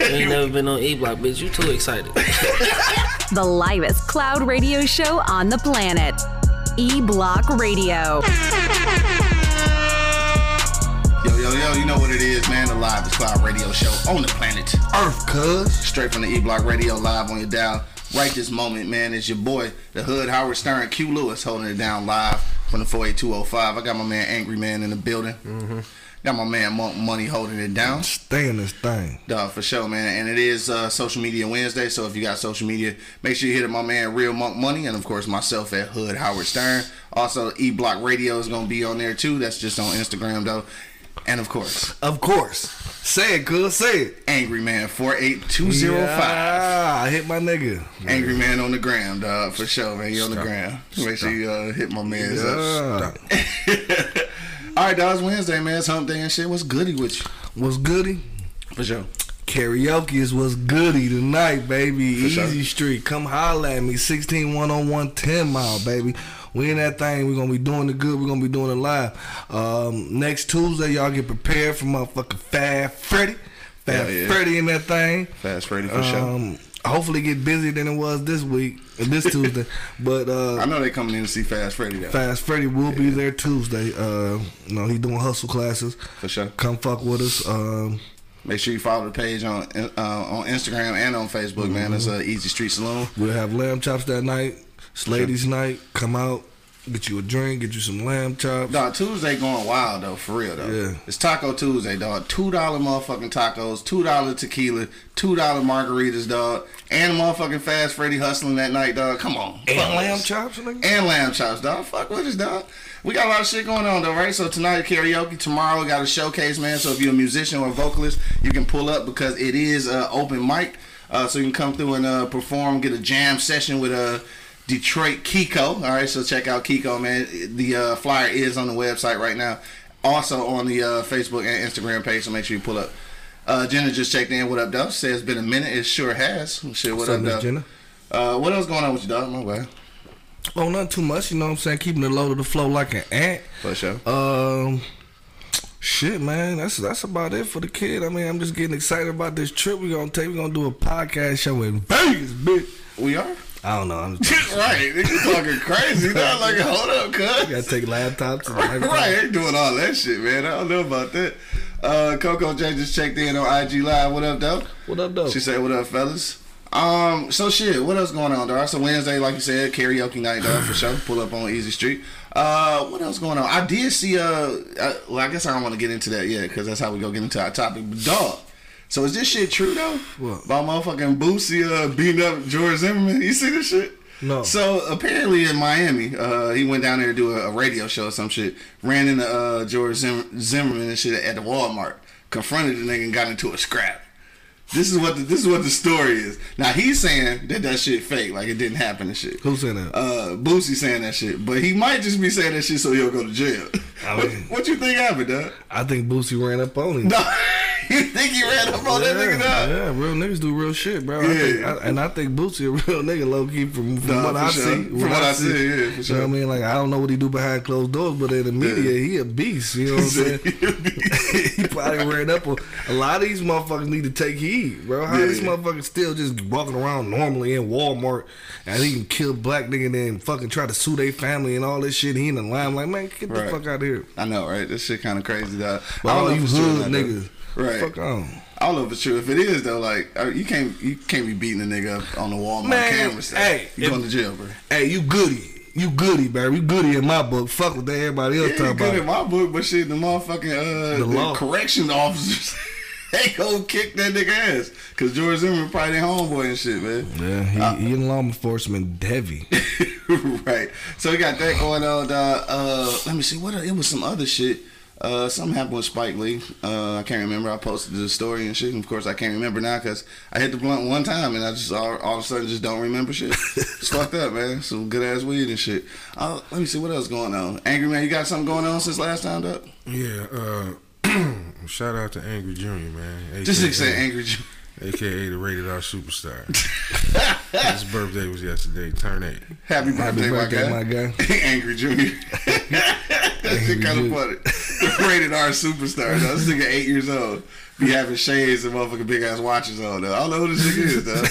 You ain't never been on E Block, bitch. You too excited. The livest cloud radio show on the planet. E Block Radio. Yo, yo, yo, you know what it is, man. The live cloud radio show on the planet Earth, cuz. Straight from the E Block Radio live on your dial. Right this moment, man, is your boy, the Hood Howard Stern, Q Lewis, holding it down live from the 48205. I got my man Angry Man in the building. Mm-hmm. Got my man Monk Money holding it down. Stay in this thing. Dog, for sure, man. And it is uh, Social Media Wednesday, so if you got social media, make sure you hit up my man Real Monk Money, and of course myself at Hood Howard Stern. Also, E Block Radio is gonna be on there too. That's just on Instagram though. And of course, Of course. Say it, cuz. Say it. Angry Man four eight two zero five. Yeah, I hit my nigga. Angry Man on the gram, dog, for sure, man. You on the Stop. gram. Make sure you uh, hit my man's up. All right. It's Wednesday, man. It's hump day and shit. What's goody with you? What's goody? For sure. Karaoke is what's goody tonight, baby. For Easy sure. Street. Come holla at me. 16101 10 mile, baby. We in that thing. We're gonna be doing the good. We're gonna be doing it live. Um, next Tuesday, y'all get prepared for motherfucking Fat Freddy. Fat Hell yeah. Freddy in that thing. Fast Freddy for sure. Hopefully get busier than it was this week, this Tuesday. But uh, I know they coming in to see Fast Freddy though. Fast Freddy will be there Tuesday. Uh, you know, he doing hustle classes. For sure. Come fuck with us. Um, Make sure you follow the page on uh, on Instagram and on Facebook, man. It's uh, Easy Street Saloon. we'll have lamb chops that night. It's ladies' night. Come out, get you a drink, get you some lamb chops. Dog, Tuesday going wild though, for real though. Yeah. It's Taco Tuesday, dog. Two dollar motherfucking tacos, two dollar tequila, two dollar margaritas, dog, and motherfucking Fast Freddy hustling that night, dog. Come on, And lamb us. chops, nigga. and lamb chops, dog. Fuck with us, dog. We got a lot of shit going on though, right? So tonight karaoke, tomorrow we got a showcase, man. So if you're a musician or a vocalist, you can pull up because it is uh, open mic. Uh, so you can come through and uh, perform, get a jam session with uh, Detroit Kiko. All right, so check out Kiko, man. The uh, flyer is on the website right now. Also on the uh, Facebook and Instagram page, so make sure you pull up. Uh, Jenna just checked in. What up, though? Says it's been a minute. It sure has. Shit, what What's up, up, Jenna? Uh, what else going on with you, dog? My bad. Oh, nothing too much. You know what I'm saying? Keeping it low to the flow like an ant. For sure. Um, shit, man, that's that's about it for the kid. I mean, I'm just getting excited about this trip we're gonna take. We're gonna do a podcast show in Vegas, bitch. We are? I don't know. I'm just right. You talking crazy. Not like, hold up, cuz. gotta take laptops. And Right, everything. ain't doing all that shit, man. I don't know about that. Uh, Coco J just checked in on IG Live. What up, though? What up, though? She said, "What up, fellas?" Um, so shit. What else going on, dog? So Wednesday, like you said, karaoke night, dog, for sure. Pull up on Easy Street. Uh, what else going on? I did see. Uh, uh well, I guess I don't want to get into that yet because that's how we go get into our topic. But dog. So is this shit true though? What? About motherfucking Boosie uh, beating up George Zimmerman? You see this shit? No. So apparently in Miami, uh, he went down there to do a, a radio show or some shit. Ran into uh, George Zimmer, Zimmerman and shit at the Walmart. Confronted the nigga and got into a scrap. This is what the, this is what the story is. Now he's saying that that shit fake, like it didn't happen and shit. Who's saying that? Uh, Boosie saying that shit, but he might just be saying that shit so he'll go to jail. I what, what you think happened, dog? I think Boosie ran up on him. No, you think he ran up on that nigga, dog? yeah, real niggas do real shit, bro. I Yeah. think, I, and I think Boosie a real nigga, low key from, from Nah, what I sure. see. From what I see, yeah, for You know what I mean? Like I don't know what he do behind closed doors, but in the media, he a beast. You know what I'm saying? he probably ran up on a lot of these motherfuckers need to take heed, bro. How these Yeah. motherfuckers still just walking around normally in Walmart and he can kill black nigga and then fucking try to sue their family and all this shit. He in the line like, man, get the Right. fuck out of here. I know, right? This shit kind of crazy, dog. But I don't all know you if it's true hood though. niggas, Right. fuck on. I don't know if it's true. If it is though, like uh, you can't you can't be beating a nigga up on the wall Man, camera. Stuff. hey, you if- going to jail, bro? Hey, you goody. You goody, baby. You goody in my book. Fuck what everybody else Yeah, talking good about. in my book, but shit, the motherfucking uh, The the, correction officers. They go kick that nigga ass. Cause George Zimmerman probably their homeboy and shit, man. Yeah, he, he in law enforcement heavy. right. So we got that going on. Uh, uh, let me see. What it was some other shit. Uh, something happened with Spike Lee. Uh, I can't remember. I posted the story and shit. And of course, I can't remember now because I hit the blunt one time and I just all, all of a sudden just don't remember shit. it's fucked up, man. Some good ass weed and shit. Uh, let me see what else going on. Angry man, you got something going on since last time, Doug? Yeah, uh, shout out to Angry Junior, man. Just AKA, say Angry. Ju- AKA the rated R superstar. His birthday was yesterday, turn eight. Happy birthday, birthday, my guy. my guy. Angry Junior. that shit kind of funny. Rated R superstar. Though. This nigga eight years old. Be having shades and motherfucking big ass watches on. Though. I don't know who this nigga is though.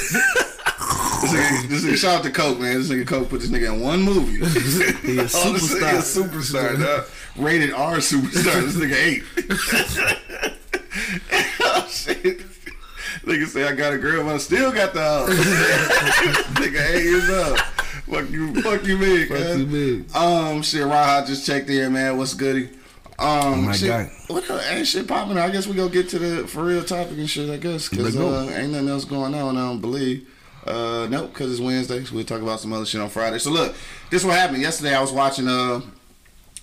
This nigga, this nigga, shout out to Coke, man. This nigga Coke put this nigga in one movie. He a Oh, this nigga a superstar, dog. Rated R superstar. This nigga eight. oh shit. Nigga say I got a girl, but I still got the house. nigga eight years old. Fuck you, fuck you, big. Fuck you, big. Um, shit, Raha just checked in, man. What's goody? Um, my shit, guy. What else? Ain't shit popping? I guess we go get to the for real topic and shit. I guess because uh, ain't nothing else going on. I don't believe. Uh, nope, because it's Wednesday. So we'll talk about some other shit on Friday. So look, this what happened yesterday. I was watching. Uh,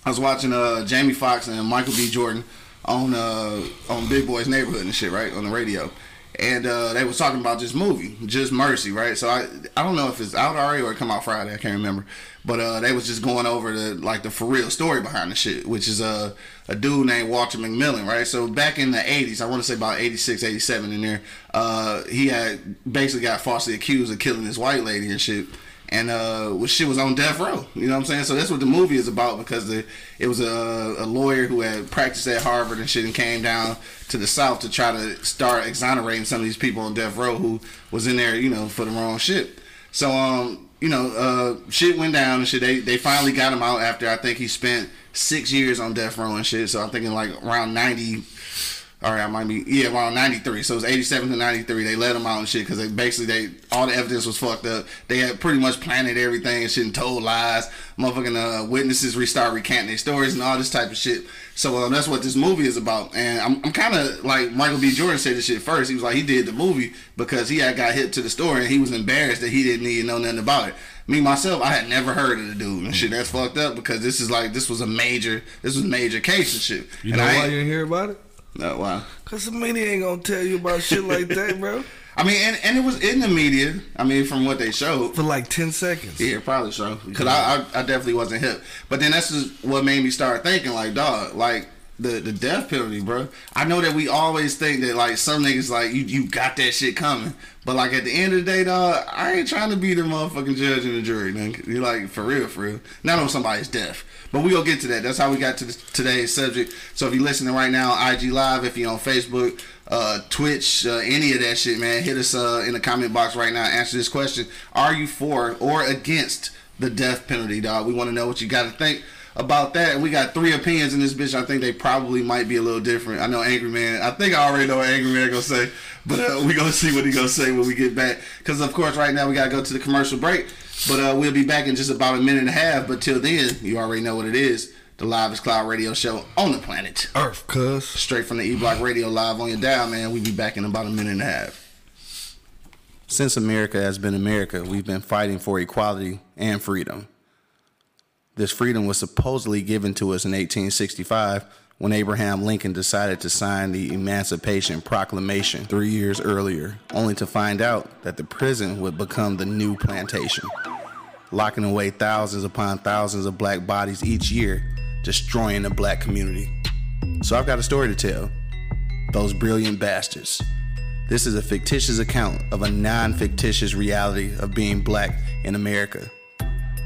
I was watching uh Jamie Foxx and Michael B. Jordan on uh on Big Boy's Neighborhood and shit, right on the radio. And uh, they was talking about this movie, Just Mercy, right? So I I don't know if it's out already or it come out Friday. I can't remember. But uh, they was just going over the like the for real story behind the shit, which is uh, a dude named Walter McMillian, right? So back in the 80s, I want to say about 86, 87 in there, uh, he had basically got falsely accused of killing this white lady and shit and uh was on death row. You know what I'm saying? So that's what the movie is about because the, it was a, a lawyer who had practiced at Harvard and shit and came down to the South to try to start exonerating some of these people on death row who was in there, you know, for the wrong shit. So um, you know, uh shit went down and shit. They they finally got him out after I think he spent six years on death row and shit. So I'm thinking like around ninety all right, I might be yeah around ninety three. So it was eighty seven to ninety three. They let him out and shit because they basically they all the evidence was fucked up. They had pretty much planted everything and shit and told lies. Motherfucking uh, witnesses restart recanting their stories and all this type of shit. So um, that's what this movie is about. And I'm, I'm kind of like Michael B. Jordan said this shit first. He was like he did the movie because he had got hit to the story and he was embarrassed that he didn't need to know nothing about it. Me myself, I had never heard of the dude and shit. That's fucked up because this is like this was a major this was a major case and shit. You and know why you didn't hear about it? No, why? Cause the media ain't gonna tell you about shit like that, bro. I mean, and, and it was in the media. I mean, from what they showed. For like ten seconds. Yeah, probably so. Because I, I, I definitely wasn't hip. But then that's just what made me start thinking, like, dog, like the the death penalty, bro. I know that we always think that like some niggas like you you got that shit coming, but like at the end of the day, dog, I ain't trying to be the motherfucking judge and the jury, man. You like for real, for real. Not on somebody's death. But we gonna get to that. That's how we got to this, today's subject. So if you're listening right now, IG Live, if you're on Facebook, uh, Twitch, uh, any of that shit, man, hit us uh, in the comment box right now. Answer this question: Are you for or against the death penalty, dog? We want to know what you got to think about that. We got three opinions in this bitch. I think they probably might be a little different. I know Angry Man. I think I already know what Angry Man gonna say, but uh, we gonna see what he gonna say when we get back. Because of course, right now we gotta go to the commercial break. But uh, we'll be back in just about a minute and a half. But till then, you already know what it is. The Livest Cloud Radio Show on the planet. Earth, cuz. Straight from the E Block Radio live on your dial, man. We'll be back in about a minute and a half. Since America has been America, we've been fighting for equality and freedom. This freedom was supposedly given to us in 1865 when Abraham Lincoln decided to sign the Emancipation Proclamation three years earlier, only to find out that the prison would become the new plantation, locking away thousands upon thousands of black bodies each year, destroying the black community. So I've got a story to tell. Those brilliant bastards. This is a fictitious account of a non fictitious reality of being black in America.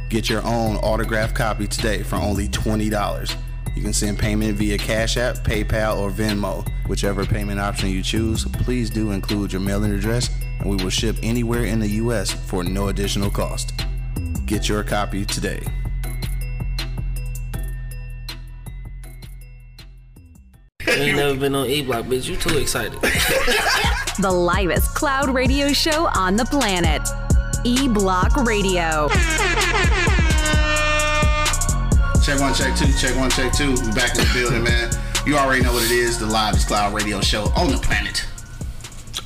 Get your own autographed copy today for only $20. You can send payment via Cash App, PayPal, or Venmo. Whichever payment option you choose, please do include your mailing address, and we will ship anywhere in the U.S. for no additional cost. Get your copy today. You ain't never been on E Block, bitch. You too excited. The livest cloud radio show on the planet. E Block Radio. Check one, check two, check one, check two. We back in the building, man. You already know what it is. The Livest Cloud Radio Show on the planet.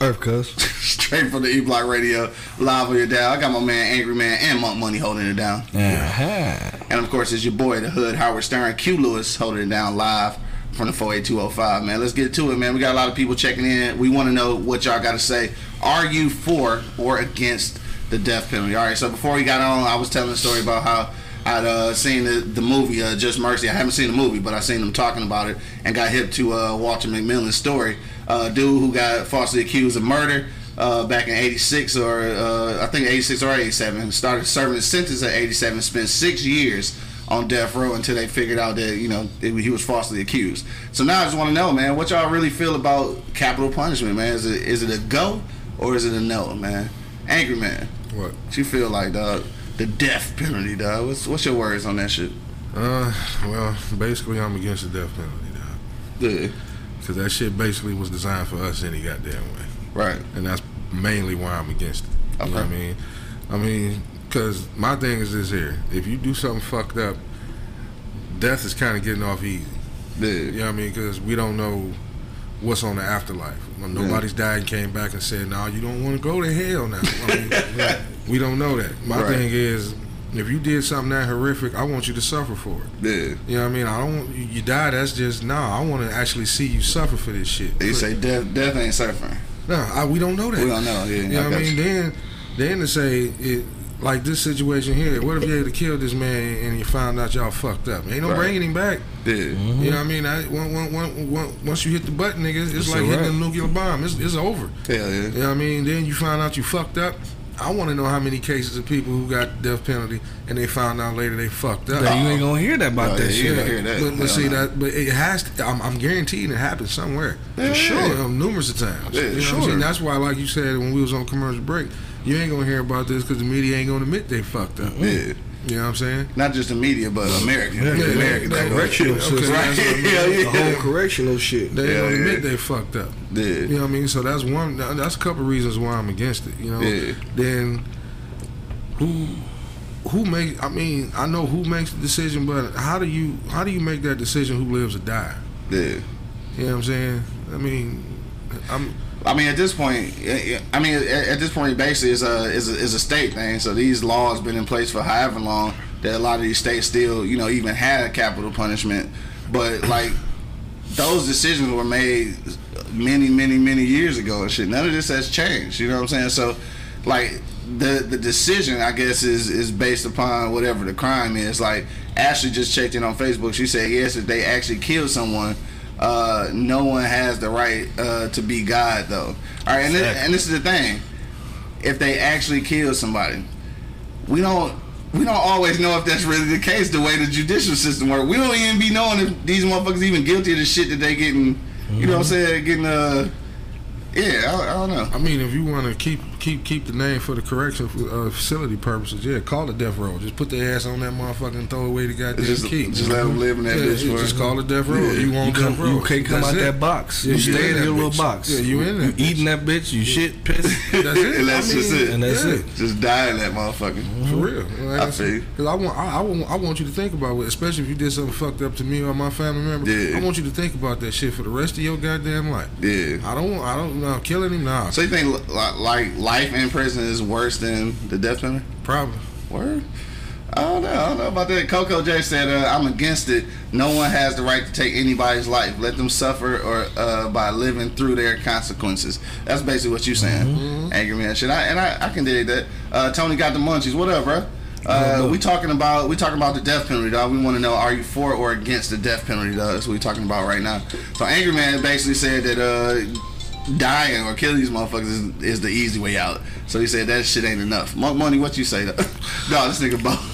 Earth, cuz. Straight from the E Block Radio, live on your dial. I got my man Angry Man and Monk Money holding it down. Uh-huh. And of course, it's your boy, the Hood, Howard Stern, Q Lewis, holding it down live from the 48205, man. Let's get to it, man. We got a lot of people checking in. We want to know what y'all got to say. Are you for or against the death penalty? All right, so before we got on, I was telling a story about how I'd uh, seen the, the movie uh, Just Mercy. I haven't seen the movie, but I seen them talking about it and got hip to uh, Walter McMillian's story. Uh, dude who got falsely accused of murder uh, back in 86 or uh, I think 86 or 87. Started serving his sentence at 87. Spent six years on death row until they figured out that you know it, he was falsely accused. So now I just want to know, man, what y'all really feel about capital punishment, man? Is it is it a go or is it a no, man? Angry man, What? what you feel like, dog? The death penalty, dog. What's what's your words on that shit? Uh, well, basically, I'm against the death penalty, dog. Yeah, Because that shit basically was designed for us any goddamn way. right. And that's mainly why I'm against it. You know what I mean? I mean, because my thing is this here. If you do something fucked up, death is kind of getting off easy. Yeah, You know what I mean? Because we don't know what's on the afterlife. When nobody's died and came back and said, "No, you don't want to go to hell now." I mean, we don't know that. My Right. thing is, if you did something that horrific, I want you to suffer for it. yeah. You know what I mean? I don't you, die. That's just no. I want to actually see you suffer for this shit. They say death death ain't suffering. no, I, we don't know that. We don't know. Yeah, You know I what I mean? you. Then, then to say it like this situation here. What if you had to kill this man and you found out y'all fucked up? Ain't no Right. bringing him back. Yeah, You know what I mean? I, one, one, one, one, once you hit the button, nigga, it's, It's like hitting wrap. a nuclear bomb. It's, it's over. hell yeah. You know what I mean? Then you find out you fucked up. I want to know how many cases of people who got death penalty and they found out later they fucked up. Now, you ain't gonna hear that about Oh, that yeah, shit. you ain't hear that. But, but Hell see no. that, but it has. To, I'm, I'm guaranteed it happened somewhere. Yeah, sure. You know, numerous of times. Yeah, you know what sure. I'm? That's why, like you said, when we was on commercial break, you ain't gonna hear about this because the media ain't gonna admit they fucked up. Yeah. You know what I'm saying? Not just the media, but American. Yeah, yeah, American. yeah, correctional goes. system. Right. That's what I mean. Hell The whole correctional shit. They Yeah, gonna yeah. admit they fucked up. Yeah. You know what I mean? So that's one. That's a couple reasons why I'm against it. You know. Yeah. Then who who make? I mean, I know who makes the decision, but how do you how do you make that decision? Who lives or die? Yeah. You know what I'm saying? I mean, I'm. I mean, at this point, eh, eh, I mean, at, at this point, basically, it's a, it's a a state thing. So these laws been in place for however long that a lot of these states still, you know, even had capital punishment. But like, those decisions were made many, many, many years ago and shit. None of this has changed. You know what I'm saying? So, like, the the decision, I guess, is is based upon whatever the crime is. Like, Ashley just checked in on Facebook. She said yes, if they actually killed someone. Uh, no one has the right uh, to be God, though. All right, and, this, and this is the thing: if they actually kill somebody, we don't we don't always know if that's really the case. The way the judicial system works, we don't even be knowing if these motherfuckers even guilty of the shit that they getting. You know what I'm saying? Getting uh, yeah, I, I don't know. I mean, if you want to keep keep keep the name for the correction uh, facility purposes, yeah, call it death row. Just put the ass on that motherfucker and throw away the goddamn Just- key. just let 'em live in that yeah, bitch yeah, Just call it death row. Yeah. You You, want come, death row? you can't come That's out it. that box. Yeah, you you stay in in that your little box. Yeah, you in that You bitch. eating that bitch. You shit, piss. That's it. and that's I just it. And that's yeah. it. Just die in that motherfucker. For real. Like I feel. Because I want, I, I, want, I want you to think about it, especially if you did something fucked up to me or my family member. Yeah. I want you to think about that shit for the rest of your goddamn life. Yeah. I don't, want- I don't, no, killing him, nah. So you think li- like life in prison is worse than the death penalty? Probably. Word? I don't know. I don't know about that. Coco J said, uh, "I'm against it. No one has the right to take anybody's life. Let them suffer or uh, by living through their consequences." That's basically what you're saying, angry man. Shit, I, and I, I can dig that. Uh, Tony got the munchies. What up, bro? Uh, we talking about we talking about the death penalty, dog. We want to know: Are you for or against the death penalty, dog? That's what we talking about right now. So, angry man basically said that uh, dying or killing these motherfuckers is, is the easy way out. So he said that shit ain't enough. Mo- Money, what you say? No, this nigga Bo.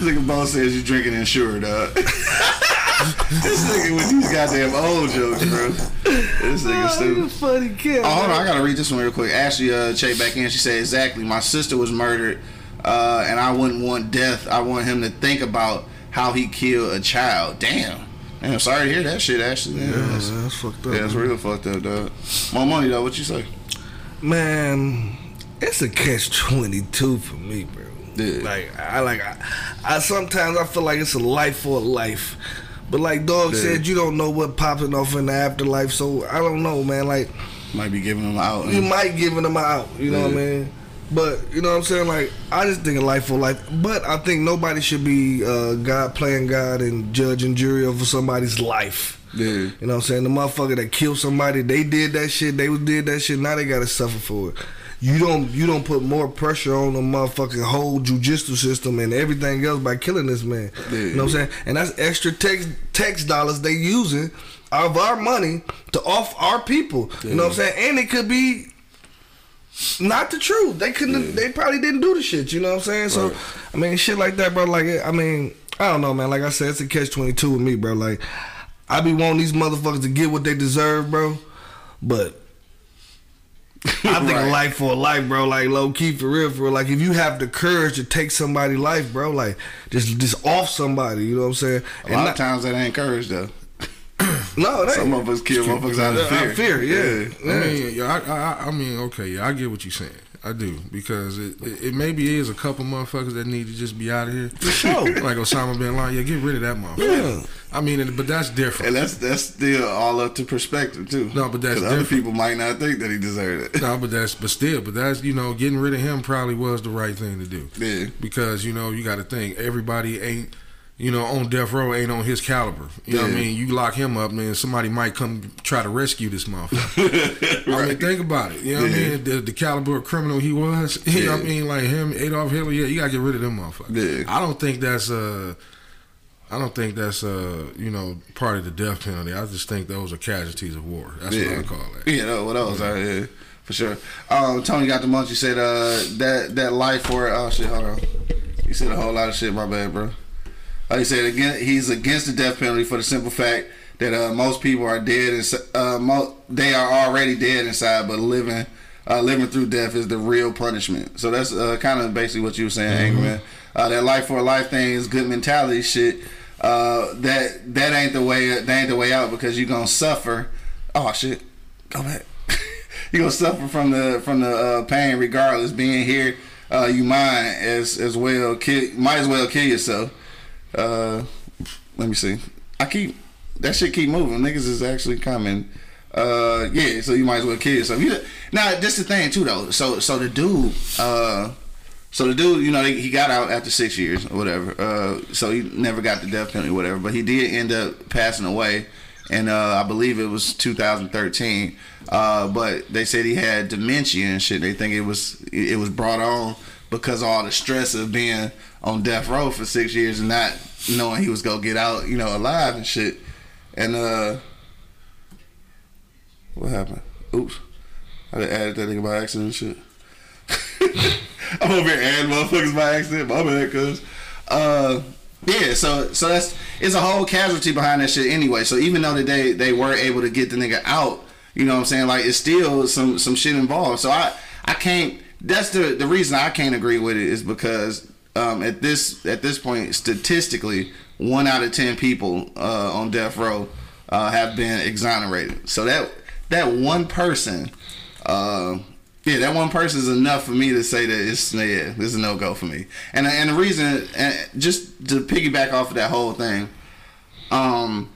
This nigga Bo says you drinking insured, dog. this nigga with these goddamn old jokes, bro. This nigga stupid. funny kid. Oh, hold on, I gotta read this one real quick. Ashley uh, checked back in. She said, "Exactly. My sister was murdered, uh, and I wouldn't want death. I want him to think about how he killed a child. Damn. Man, I'm sorry to hear that shit, Ashley. Man, Yeah, that's, that's fucked up. yeah, that's real fucked up, dog. My money though. What you say? Man, it's a catch twenty two for me, bro. Yeah. Like I like I, I sometimes I feel like it's a life for a life. But like Dog Yeah. said, you don't know what popping off in the afterlife, so I don't know, man. Like Might be giving them out. you might giving them out, you know what I mean? But you know what I'm saying? Like I just think of life for life. But I think nobody should be uh, God playing God and judge and jury over somebody's life. Yeah. You know what I'm saying? The motherfucker that killed somebody, they did that shit, they did that shit, now they gotta suffer for it. You don't you don't put more pressure on the motherfucking whole judicial system and everything else by killing this man. Yeah. You know what I'm saying? And that's extra tax tax dollars they using of our money to off our people. You know what I'm saying? And it could be not the truth. They couldn't. They probably didn't do the shit. You know what I'm saying? So, I mean, shit like that, bro. Like, I mean, I don't know, man. Like I said, it's a catch twenty two with me, bro. Like I be wanting these motherfuckers to get what they deserve, bro. But I think Right. a life for a life, bro. Like low key for real, for real. Like if you have the courage to take somebody's life, bro, like just just off somebody, you know what I'm saying? A lot of times that ain't courage though. No, Some of us kill motherfuckers out of Out fear. of fear, yeah. yeah. I mean, yeah, I, I, I mean, okay, yeah, I get what you're saying. I do because it, it, it maybe is a couple motherfuckers that need to just be out of here. For sure. like Osama bin Laden, yeah, get rid of that motherfucker. Yeah. I mean, but that's different. And that's that's still all up to perspective too. No, but that's other people might not think that he deserved it. No, but that's but still, but that's you know, getting rid of him probably was the right thing to do. Yeah. Because you know you got to think everybody ain't you know on death row ain't on his caliber. You know what I mean? You lock him up, man. Somebody might come try to rescue this motherfucker. I mean, think about it. You know what I mean? The, the caliber of criminal he was. You know what I mean? Like him, Adolf Hitler. Yeah, you gotta get rid of them motherfuckers. Yeah. I don't think that's uh. I don't think that's uh you know part of the death penalty. I just think those are casualties of war. That's what I call it. Yeah, no, what else? Yeah, for sure. Um, Tony got the munch. You said uh, that that life for it. oh shit. Hold on. You said a whole lot of shit. My bad, bro. Like you said again, he's against the death penalty for the simple fact that uh, most people are dead and uh, mo- they are already dead inside, but living uh, living through death is the real punishment. So that's uh, kind of basically what you were saying, Angry Man. Uh, that life for a life thing is good mentality shit. Uh, that that ain't the way that ain't the way out because you're gonna suffer. Oh shit, go back. you're gonna suffer from the from the uh, pain regardless. Being here, uh, you might as as well kill might as well kill yourself. Uh, let me see. I keep that shit keep moving. Niggas is actually coming. Uh, yeah. So you might as well kill yourself. You, now this the thing too though. So so the dude. Uh, so the dude, you know, he got out after six years or whatever. Uh, so he never got the death penalty or whatever. But he did end up passing away, and uh, I believe it was 2013. Uh, but they said he had dementia and shit. They think it was it was brought on because of all the stress of being on death row for six years and not knowing he was gonna get out, you know, alive and shit. And uh, what happened? Oops, I added that nigga by accident shit. I'm over here adding motherfuckers by accident. My bad, cuz. Uh, yeah, so so that's it's a whole casualty behind that shit anyway. So even though that they they were able to get the nigga out, you know what I'm saying? Like it's still some some shit involved. So I I can't. That's the the reason I can't agree with it is because um, at this at this point statistically, one out of ten people uh, on death row uh, have been exonerated. So that that one person. Uh, yeah, that one person is enough for me to say that it's yeah, this is no go for me. And and the reason, and just to piggyback off of that whole thing, um,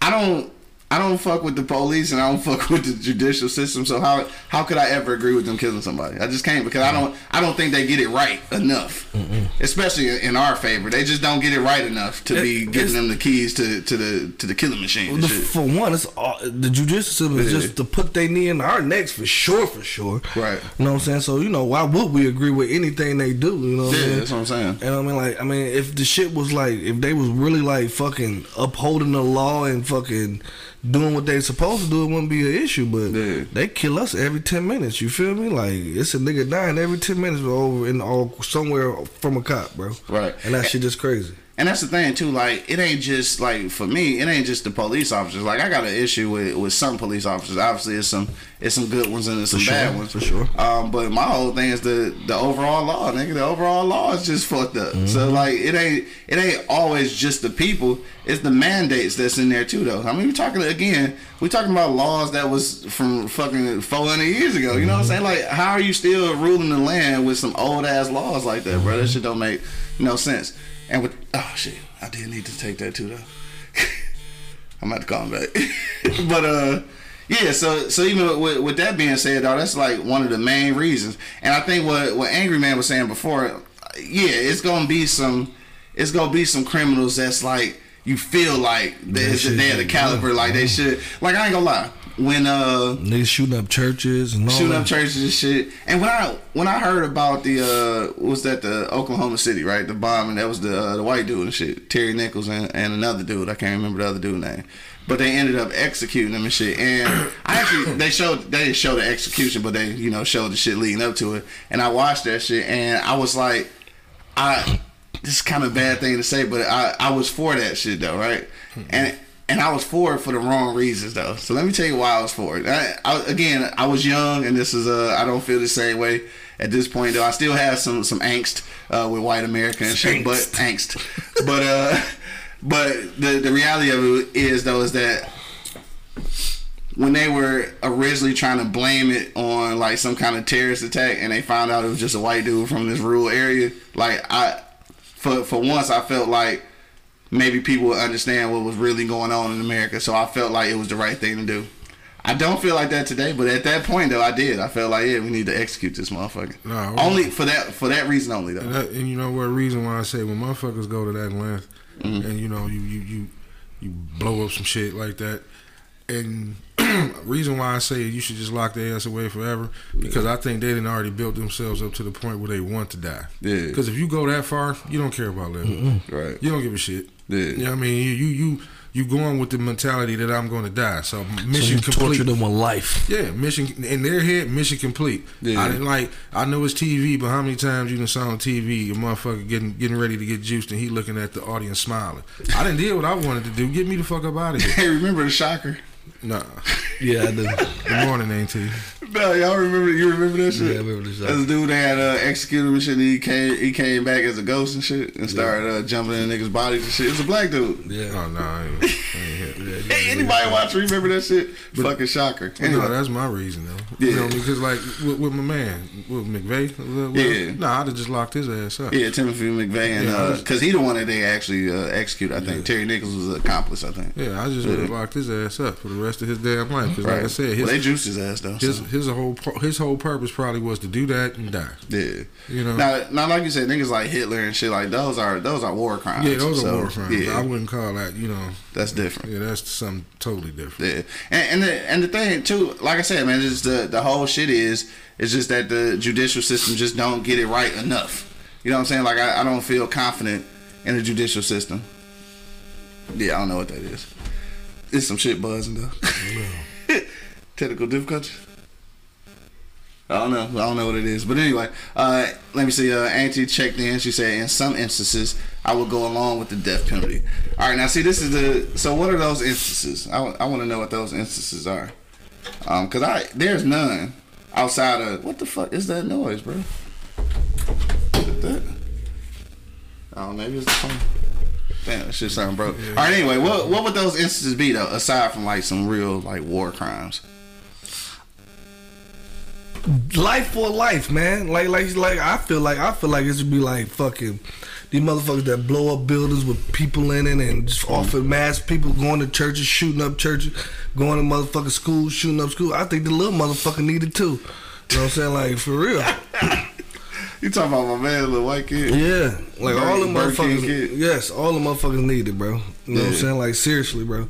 I don't I don't fuck with the police and I don't fuck with the judicial system. So how how could I ever agree with them killing somebody? I just can't because I don't I don't think they get it right enough, especially in our favor. They just don't get it right enough to be giving them the keys to to the to the killing machine. and The- for one, it's all, the judicial system is Yeah. just to put their knee in our necks for sure, for sure. Right. You know what I'm saying? So you know, why would we agree with anything they do? You know what Yeah, I'm saying? that's what I'm saying. And I mean, like, I mean, if the shit was like, if they was really like fucking upholding the law and fucking doing what they supposed to do, it wouldn't be an issue. But Yeah. they kill us every ten minutes. You feel me? Like it's a nigga dying every ten minutes over in all somewhere from a cop, bro. Right. And that shit just crazy. And that's the thing too. Like it ain't just like for me, it ain't just the police officers. Like I got an issue with with some police officers. Obviously, it's some it's some good ones and it's some sure, bad ones for sure. Um, but my whole thing is the the overall law, nigga. The overall law is just fucked up. So like it ain't it ain't always just the people. It's the mandates that's in there too, though. I mean, we're talking again. We're talking about laws that was from fucking 400 years ago. You know what I'm saying? Like, how are you still ruling the land with some old ass laws like that, bro? That shit don't make no sense. And with oh shit, I did need to take that too, though. I'm about to call him back. but uh yeah, so so even with, with that being said, though, that's like one of the main reasons. And I think what what Angry Man was saying before, yeah, it's gonna be some it's gonna be some criminals that's like you feel like they're, should they're the caliber, like they should. Like I ain't gonna lie, when uh Niggas shooting up churches and all shooting that. up churches and shit. And when I when I heard about the uh was that the Oklahoma City right the bombing that was the uh, the white dude and shit Terry Nichols and, and another dude I can't remember the other dude name. But they ended up executing them and shit. And I actually they showed they didn't show the execution, but they you know showed the shit leading up to it. And I watched that shit and I was like, I this is kind of a bad thing to say, but I, I was for that shit though, right? And and I was for it for the wrong reasons though. So let me tell you why I was for it. I, I, again, I was young, and this is uh, I don't feel the same way at this point though. I still have some some angst uh, with white America and shit, but angst. But uh, but the the reality of it is though is that when they were originally trying to blame it on like some kind of terrorist attack and they found out it was just a white dude from this rural area like i for for once i felt like maybe people would understand what was really going on in america so i felt like it was the right thing to do i don't feel like that today but at that point though i did i felt like yeah we need to execute this motherfucker No. only for that for that reason only though And, that, and you know what reason why I say when motherfuckers go to that length Mm-hmm. and you know you you you you blow up some shit like that and reason why I say you should just lock their ass away forever because I think they didn't already built themselves up to the point where they want to die. Yeah. Because if you go that far, you don't care about living. right You don't give a shit. Yeah. You know what I mean? You you you, you going with the mentality that I'm going to die. So So mission you complete. torture them with life. Yeah, mission in their head, mission complete. Yeah. I didn't like. I know it's TV, but how many times you done saw on TV a motherfucker getting getting ready to get juiced and he looking at the audience smiling? I didn't did what I wanted to do. Get me the fuck up out of here. hey remember the shocker Nah. Yeah, I do. Good morning, Auntie. No y'all remember you remember that shit Yeah, I remember the This dude they had uh, executed him and shit. And he came, he came back as a ghost and shit, and started uh, jumping in niggas' bodies and shit. It was a black dude. Yeah. Oh no, I ain't, I ain't here. Hey, anybody watch? Remember that shit? Fucking shocker. No, that's my reason though. You Yeah. know, because like with, with my man, with McVeigh, with- Yeah. Nah, I'd have just locked his ass up. yeah, Timothy McVeigh, and Yeah, I was- because he the one that they actually uh, executed. I think Terry Nichols was an accomplice. I think. Yeah, I just would have locked his ass up for the rest of his damn life. Because like I said, well, they juiced his ass though. his so. his whole his whole purpose probably was to do that and die. Yeah. You know. Now, now, like you said, niggas like Hitler and shit like those are those are war crimes. Yeah, those So, are war crimes. Yeah, I wouldn't call that, you know, that's different. yeah, that's something totally different. Yeah, and and the, and the thing too, like I said, man, just the the whole shit is is just that the judicial system just don't get it right enough. You know what I'm saying? Like I, I don't feel confident in the judicial system. Yeah, I don't know what that is. It's some shit buzzing though. Technical difficulty. I don't know. I don't know what it is. But anyway, uh, let me see. Uh, Auntie checked in. She said, in some instances, I would go along with the death penalty. All right, now see, this is the. So, what are those instances? I, I want to know what those instances are. Um, cause I there's none outside of what the fuck is that noise, bro? Is that? Oh, maybe it's the phone. Damn, that shit sound broke. All right, anyway, what what would those instances be though, aside from like some real like war crimes? Life for life, man. Like, like, like. I feel like I feel like it should be like fucking these motherfuckers that blow up buildings with people in it and just offer mass people going to churches, shooting up churches, going to motherfucking schools, shooting up schools. I think the little motherfucker needed too. You know what I'm saying? Like for real. You talking about my man, little white kid? Yeah, like all the motherfuckers. Yes, all the motherfuckers need it, bro. You know what I'm saying? Like seriously, bro.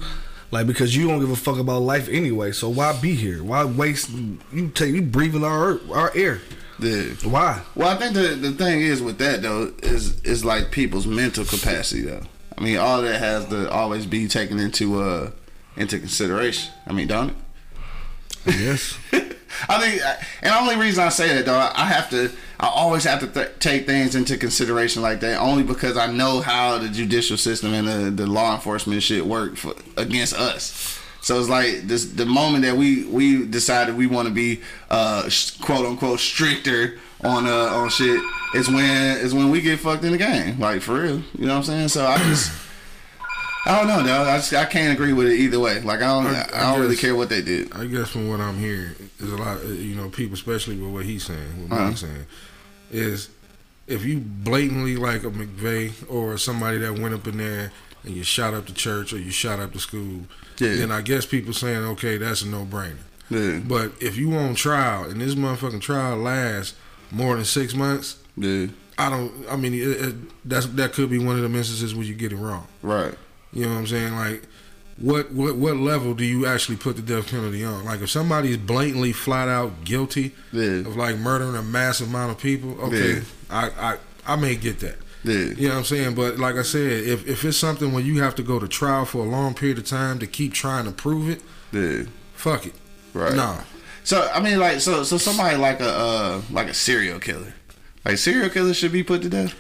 Like because you don't give a fuck about life anyway. So why be here? Why waste? You take you breathing our our air. Yeah. Why? Well, I think the the thing is with that though is is like people's mental capacity though. I mean, all that has to always be taken into uh into consideration. I mean, don't it? Yes. I think, and the only reason I say that though, I have to, I always have to th- take things into consideration like that, only because I know how the judicial system and the, the law enforcement shit work for, against us. So it's like this, the moment that we we decided we want to be uh, quote unquote stricter on uh, on shit is when is when we get fucked in the game, like for real. You know what I'm saying? So I just. I don't know, though. I just I can't agree with it either way. Like I don't, I, I- I don't really care what they did. I guess from what I'm hearing, there's a lot, of, you know, people, especially with what he's saying, what Uh-huh. Mike's saying, is if you blatantly like a McVeigh or somebody that went up in there and you shot up the church or you shot up the school, Yeah. then I guess people saying, okay, that's a no brainer. Yeah, But if you on trial and this motherfucking trial lasts more than six months, yeah, I don't. I mean, it, it, that's that could be one of the instances where you get it wrong. right. You know what I'm saying? Like, what what what level do you actually put the death penalty on? Like, if somebody is blatantly flat out guilty Yeah. of like murdering a massive amount of people, okay, Yeah. I, I I may get that. Yeah. You know what I'm saying? But like I said, if if it's something where you have to go to trial for a long period of time to keep trying to prove it, Yeah. fuck it. Right. Nah. So I mean, like, so so somebody like a uh, like a serial killer, like serial killers should be put to death.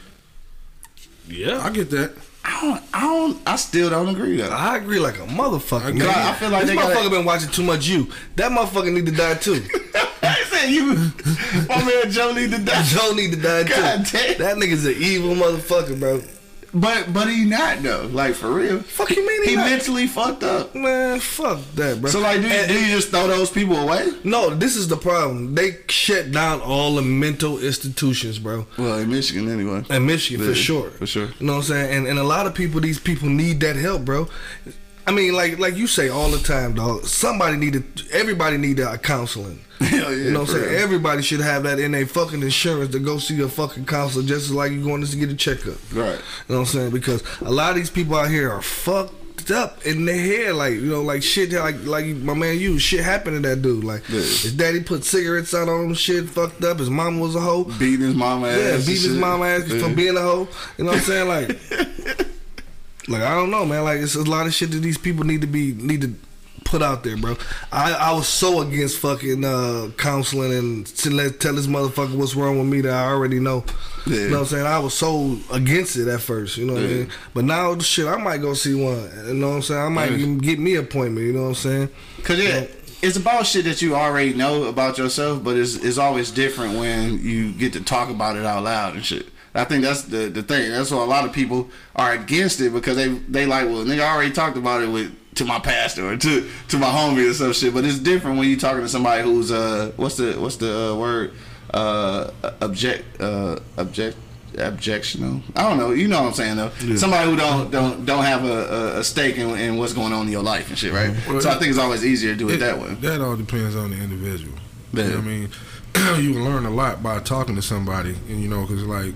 Yeah. I get that. I don't. I don't. I still don't agree though. I agree like a motherfucker. I- man. I feel like this they gotta- motherfucker been watching too much you. That motherfucker need to die too. I said you. My man Joe need to die. Joe need to die too. Damn. That nigga's an evil motherfucker, bro. But but he not though. Like for real. Fuck you mean he He mentally fucked up. Man, fuck that, bro. So like, do, And- do you just throw those people away? No, this is the problem. They shut down all the mental institutions, bro. Well, in Michigan anyway. In Michigan, for sure. for sure. You know what I'm saying? And and a lot of people, these people need that help, bro. I mean, like like you say all the time, dog. Somebody needed, everybody need uh, counseling. Yeah, you know what I'm saying? real. Everybody should have that in their fucking insurance to go see a fucking counselor just like you going to get a checkup. Right. You know what I'm saying? Because a lot of these people out here are fucked up in their head, like you know, like shit, like like my man, you shit happened to that dude. Like Yeah. his daddy put cigarettes out on him, shit fucked up. His mom was a hoe. Beating his mama ass. Yeah, and beat his mama ass Yeah. for being a hoe. You know what I'm saying? Like, like I don't know, man. Like it's a lot of shit that these people need to be need to put out there, bro. I I was so against fucking uh, counseling and to let tell this motherfucker what's wrong with me that I already know. Yeah. You know what I'm saying? I was so against it at first, you know what I Yeah. mean? But now shit, I might go see one. You know what I'm saying? I might Yeah. even get me an appointment, you know what I'm saying? Cause yeah, it's about shit that you already know about yourself, but it's it's always different when you get to talk about it out loud and shit. I think that's the the thing. That's why a lot of people are against it because they they like, well, nigga, I already talked about it with to my pastor or to to my homie or some shit. But it's different when you talking to somebody who's uh what's the what's the uh, word? Uh object uh object objectional. I don't know. You know what i'm saying though. Somebody who don't don't don't have a, a, stake in, in what's going on in your life and shit right? Well, so i think it's always easier to do it, that way. That all depends on the individual. Yeah. You know what I mean, you learn a lot by talking to somebody, and you know, because like,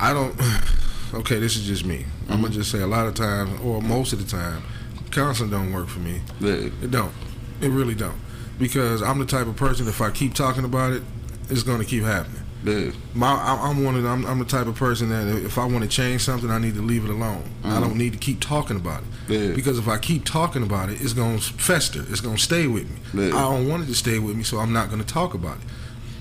I don't. Okay, this is just me. I'm Mm-hmm. gonna just say a lot of times, or most of the time, counseling don't work for me. Yeah. It don't. It really don't. Because I'm the type of person. If I keep talking about it, it's gonna keep happening. Yeah. My, I- I'm one of the, I'm, I'm the type of person that if I want to change something, I need to leave it alone. I don't need to keep talking about it. Mm-hmm. Yeah. Because if I keep talking about it, it's gonna fester. It's gonna stay with me. Yeah. I don't want it to stay with me, so I'm not gonna talk about it.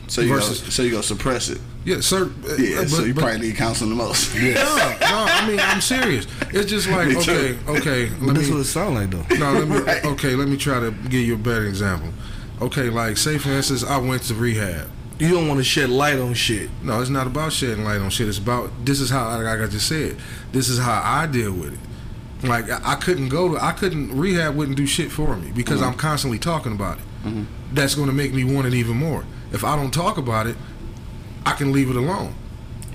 So you Versus- go, so you go suppress it. Yeah, sir. Uh, yeah. but, so you but- probably need counseling the most. no, no. I mean, I'm serious. It's just like okay, okay. But Let that's me, what it sound like though. no, let me. Right. Okay, let me try to give you a better example. Okay, like say for instance, I went to rehab. You don't want to shed light on shit. No, it's not about shedding light on shit. It's about this is how, like I just said, this is how I deal with it. Like I I couldn't go to, I couldn't rehab wouldn't do shit for me because mm-hmm. I'm constantly talking about it. Mm-hmm. That's going to make me want it even more. If I don't talk about it, I can leave it alone.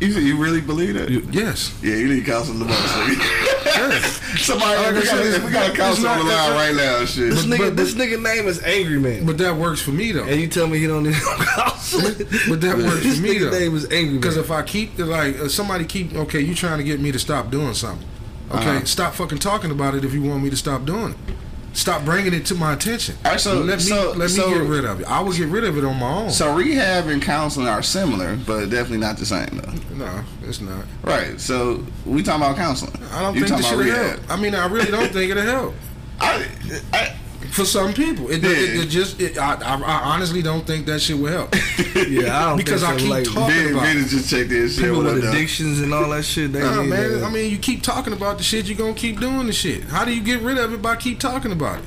You, you really believe that? Yes. yeah, you need counseling the most. nigga. yes. Somebody, Like we, said, got, we got a it's counselor on the line right now. Shit. This nigga, but- this nigga name is Angry Man. But that works for me though. and you tell me he don't need no counseling. But that works this for me nigga though. name is Angry Because if I keep like uh, somebody keep okay, you trying to get me to stop doing something. Okay, Uh-huh. stop fucking talking about it if you want me to stop doing it. Stop bringing it to my attention. All right, so- let me so- let me so- get rid of it. I will get rid of it on my own. So rehab and counseling are similar, but definitely not the same though. no, it's not. Right. So we talking about counseling. I don't You think this should help. I mean, I really don't think it'll help I, I, for some people. It, Yeah. it, it just it, I, I, I honestly don't think that shit will help yeah, I don't because I think so. keep like, talking Ben, about. ben it. just checked this shit. people What with up, addictions and all that shit. They Nah, man. that. I mean, you keep talking about the shit, you're gonna keep doing the shit. How do you get rid of it by keep talking about it?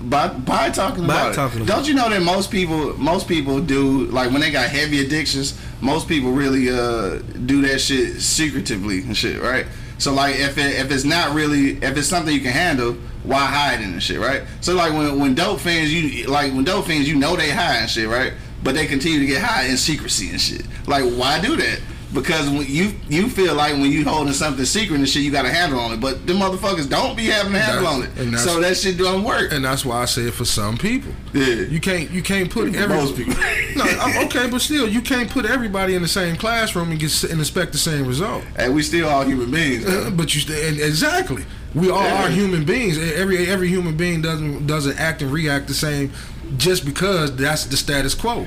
By, by talking By about talking it. about Don't you know that most people most people do like when they got heavy addictions, most people really uh do that shit secretively and shit, right? So like if it, if it's not really if it's something you can handle, why hide in and shit, right? So like when when dope fans you like when dope fans you know they high and shit, right? But they continue to get high in secrecy and shit. Like why do that? Because when you you feel like when you holding something secret and shit, you got a handle on it. But them motherfuckers don't be having a handle on it. So that shit don't work. And that's why I say it for some people. Yeah. You can't you can't put every Most people. No, I'm okay, but still you can't put everybody in the same classroom and get and expect the same result. And we still all human beings. Uh. But you and exactly. We all Yeah. are human beings. Every every human being doesn't doesn't act and react the same just because that's the status quo.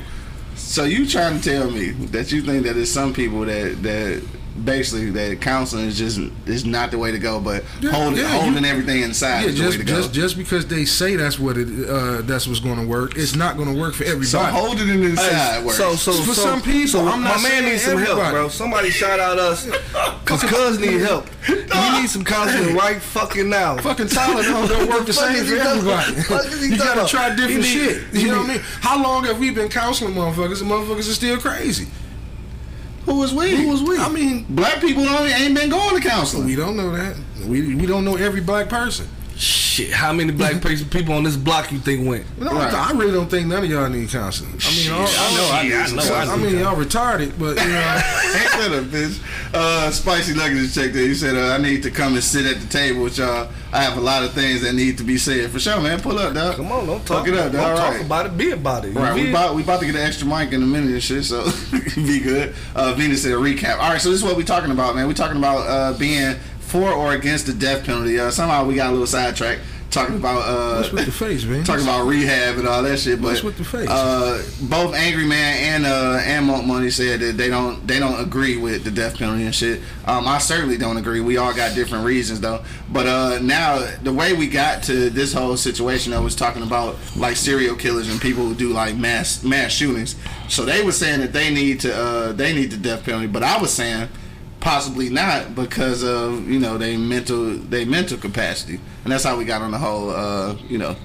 So you trying to tell me that you think that there's some people that that basically that counseling is just is not the way to go, but Yeah, hold, yeah, holding you- everything inside Yeah, is the way just to go. just just because they say that's what it uh, that's what's going to work, it's not going to work for everybody. so holding it inside works. So, so, For so, some people, so I'm not my man needs some help, bro. Somebody shout out us, cause cuz need help. He need some counseling right fucking now. Fucking Tylenol don't work the same for he talking about? everybody. Fuck is he you gotta try different need- shit. You know what I mean? How long have we been counseling motherfuckers and motherfuckers are still crazy? Who was we? Who was we? I mean, Black people don't ain't been going to counseling. we don't know that. We we don't know every black person. Shit, how many black people on this block you think went? No, Right. I really don't think none of y'all need counseling. I mean, all, I know I need some I, counseling. mean, y'all retarded, but you know, Ain't that a bitch? Uh, Spicy Nuggets checked in. He said, uh, I need to come and sit at the table with y'all. I have a lot of things that need to be said. For sure, man. Pull up, dog. Come on, don't Fuck talk it up, Don't dog. All talk right. about it. Be about it. Right, we about we about to get an extra mic in a minute and shit, so be good. Uh, Venus said a recap. All right, so this is what we talking about, man. We talking about uh, being for or against the death penalty. Uh, somehow we got a little sidetracked talking about uh, what's with the face, man? talking about rehab and all that shit. But What's with the face? Uh, both Angry Man and uh, and Monk Money said that they don't they don't agree with the death penalty and shit. Um, I certainly don't agree. We all got different reasons though. But uh, now the way we got to this whole situation, I was talking about like serial killers and people who do like mass mass shootings. So they were saying that they need to uh, they need the death penalty, but I was saying possibly not because of you know their mental they mental capacity, and that's how we got on the whole uh, you know